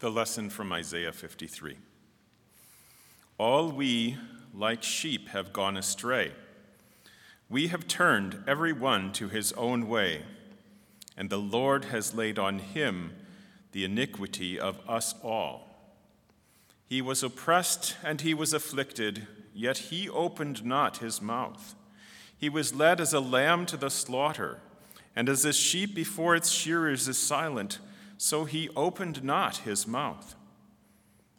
The lesson from Isaiah 53. All we, like sheep, have gone astray. We have turned every one to his own way, and the Lord has laid on him the iniquity of us all. He was oppressed and he was afflicted, yet he opened not his mouth. He was led as a lamb to the slaughter, and as a sheep before its shearers is silent so he opened not his mouth.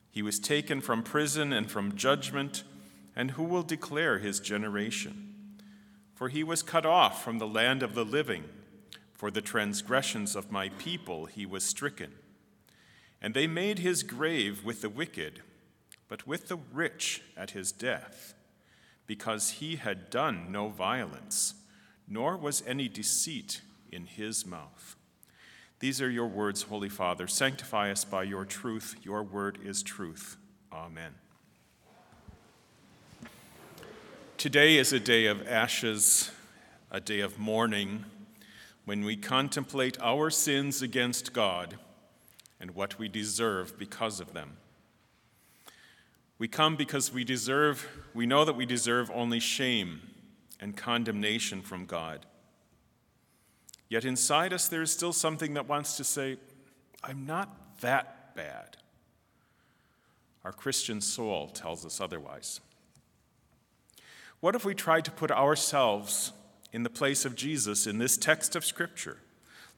He was taken from prison and from judgment, and who will declare his generation? For he was cut off from the land of the living. For the transgressions of my people he was stricken. And they made his grave with the wicked, but with the rich at his death, because he had done no violence, nor was any deceit in his mouth. These are your words, Holy Father. Sanctify us by your truth. Your word is truth. Amen. Today is a day of ashes, a day of mourning, when we contemplate our sins against God and what we deserve because of them. We come because we deserve, we know that we deserve only shame and condemnation from God. Yet inside us, there is still something that wants to say, I'm not that bad. Our Christian soul tells us otherwise. What if we tried to put ourselves in the place of Jesus in this text of Scripture?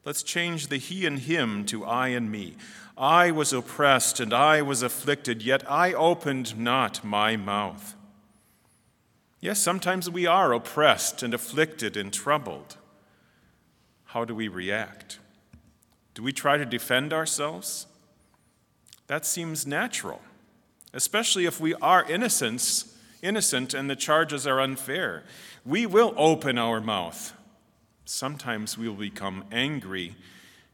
Let's change the he and him to I and me. I was oppressed and I was afflicted, yet I opened not my mouth. Yes, sometimes we are oppressed and afflicted and troubled how do we react? Do we try to defend ourselves? That seems natural, especially if we are innocents, innocent and the charges are unfair. We will open our mouth. Sometimes we will become angry,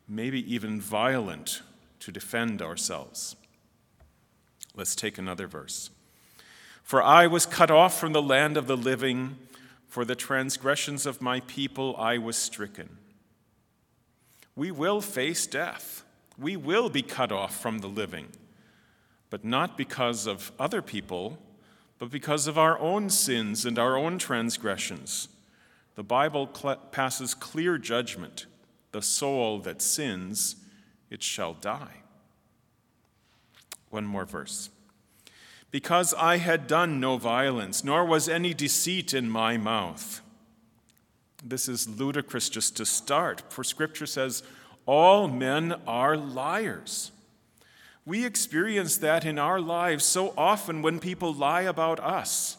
maybe even violent, to defend ourselves. Let's take another verse. For I was cut off from the land of the living, for the transgressions of my people I was stricken we will face death. We will be cut off from the living, but not because of other people, but because of our own sins and our own transgressions. The Bible cl- passes clear judgment. The soul that sins, it shall die. One more verse. Because I had done no violence, nor was any deceit in my mouth. This is ludicrous just to start, for Scripture says, All men are liars. We experience that in our lives so often when people lie about us.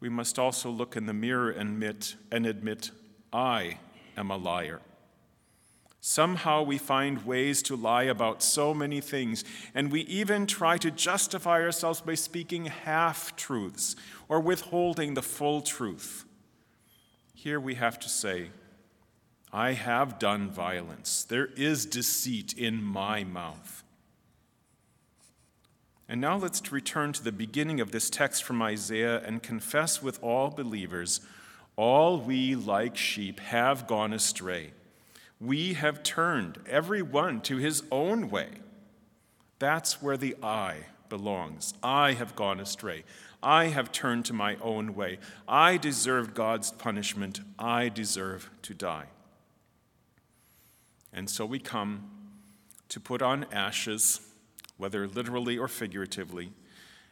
We must also look in the mirror and admit, and admit I am a liar. Somehow we find ways to lie about so many things, and we even try to justify ourselves by speaking half truths or withholding the full truth. Here we have to say, I have done violence. There is deceit in my mouth. And now let's return to the beginning of this text from Isaiah and confess with all believers all we, like sheep, have gone astray. We have turned every one to his own way. That's where the I belongs. I have gone astray. I have turned to my own way. I deserved God's punishment. I deserve to die. And so we come to put on ashes, whether literally or figuratively,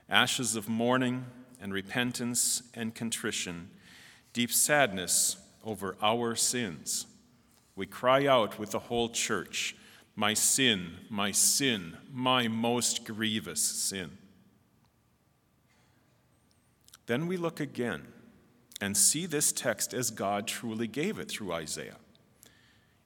ashes of mourning and repentance and contrition, deep sadness over our sins. We cry out with the whole church, My sin, my sin, my most grievous sin. Then we look again and see this text as God truly gave it through Isaiah.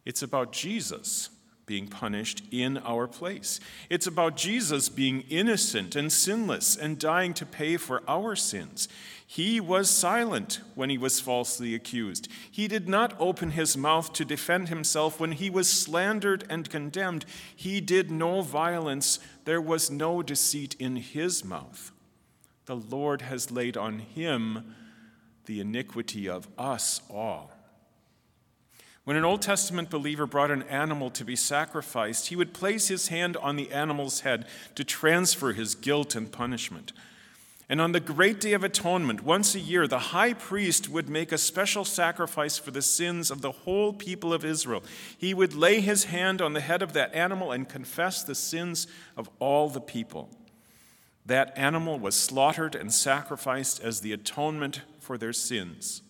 It's about Jesus being punished in our place. It's about Jesus being innocent and sinless and dying to pay for our sins. He was silent when he was falsely accused. He did not open his mouth to defend himself when he was slandered and condemned. He did no violence. There was no deceit in his mouth the Lord has laid on him the iniquity of us all. When an Old Testament believer brought an animal to be sacrificed, he would place his hand on the animal's head to transfer his guilt and punishment. And on the great day of atonement, once a year, the high priest would make a special sacrifice for the sins of the whole people of Israel. He would lay his hand on the head of that animal and confess the sins of all the people. That animal was slaughtered and sacrificed as the atonement for their sins.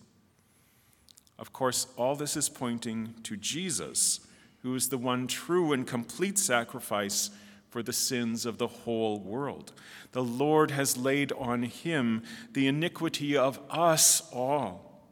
Of course, all this is pointing to Jesus, who is the one true and complete sacrifice for the sins of the whole world. The Lord has laid on him the iniquity of us all.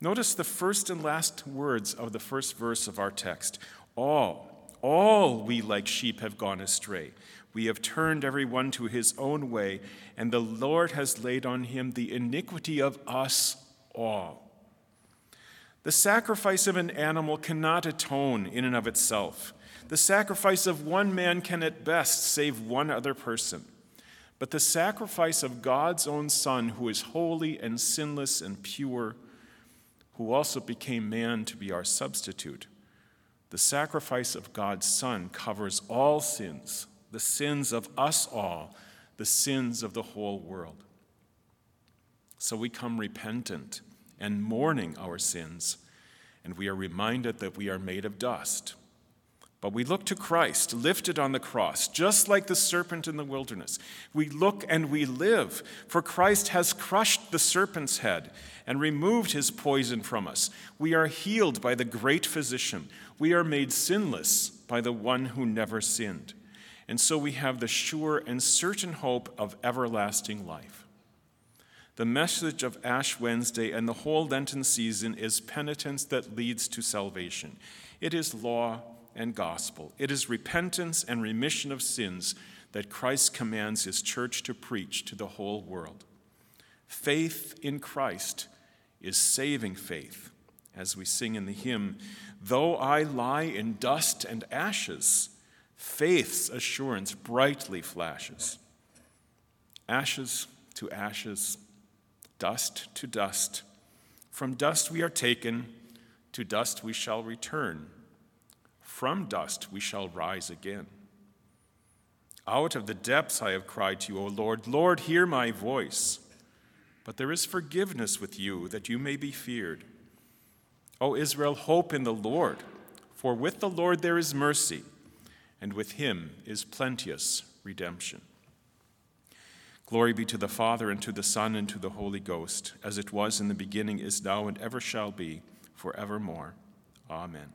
Notice the first and last words of the first verse of our text. All, all we like sheep have gone astray. We have turned every one to his own way, and the Lord has laid on him the iniquity of us all. The sacrifice of an animal cannot atone in and of itself. The sacrifice of one man can at best save one other person. But the sacrifice of God's own Son, who is holy and sinless and pure, who also became man to be our substitute, the sacrifice of God's Son covers all sins, the sins of us all, the sins of the whole world. So we come repentant and mourning our sins, and we are reminded that we are made of dust. But we look to Christ, lifted on the cross, just like the serpent in the wilderness. We look and we live, for Christ has crushed the serpent's head and removed his poison from us. We are healed by the great physician. We are made sinless by the one who never sinned. And so we have the sure and certain hope of everlasting life. The message of Ash Wednesday and the whole Lenten season is penitence that leads to salvation. It is law and gospel. It is repentance and remission of sins that Christ commands his church to preach to the whole world. Faith in Christ is saving faith, as we sing in the hymn, Though I lie in dust and ashes, faith's assurance brightly flashes. Ashes to ashes, dust to dust. From dust we are taken, to dust we shall return. From dust we shall rise again. Out of the depths I have cried to you, O Lord, Lord, hear my voice. But there is forgiveness with you, that you may be feared. O Israel, hope in the Lord, for with the Lord there is mercy, and with him is plenteous redemption. Glory be to the Father, and to the Son, and to the Holy Ghost, as it was in the beginning, is now, and ever shall be, forevermore. Amen.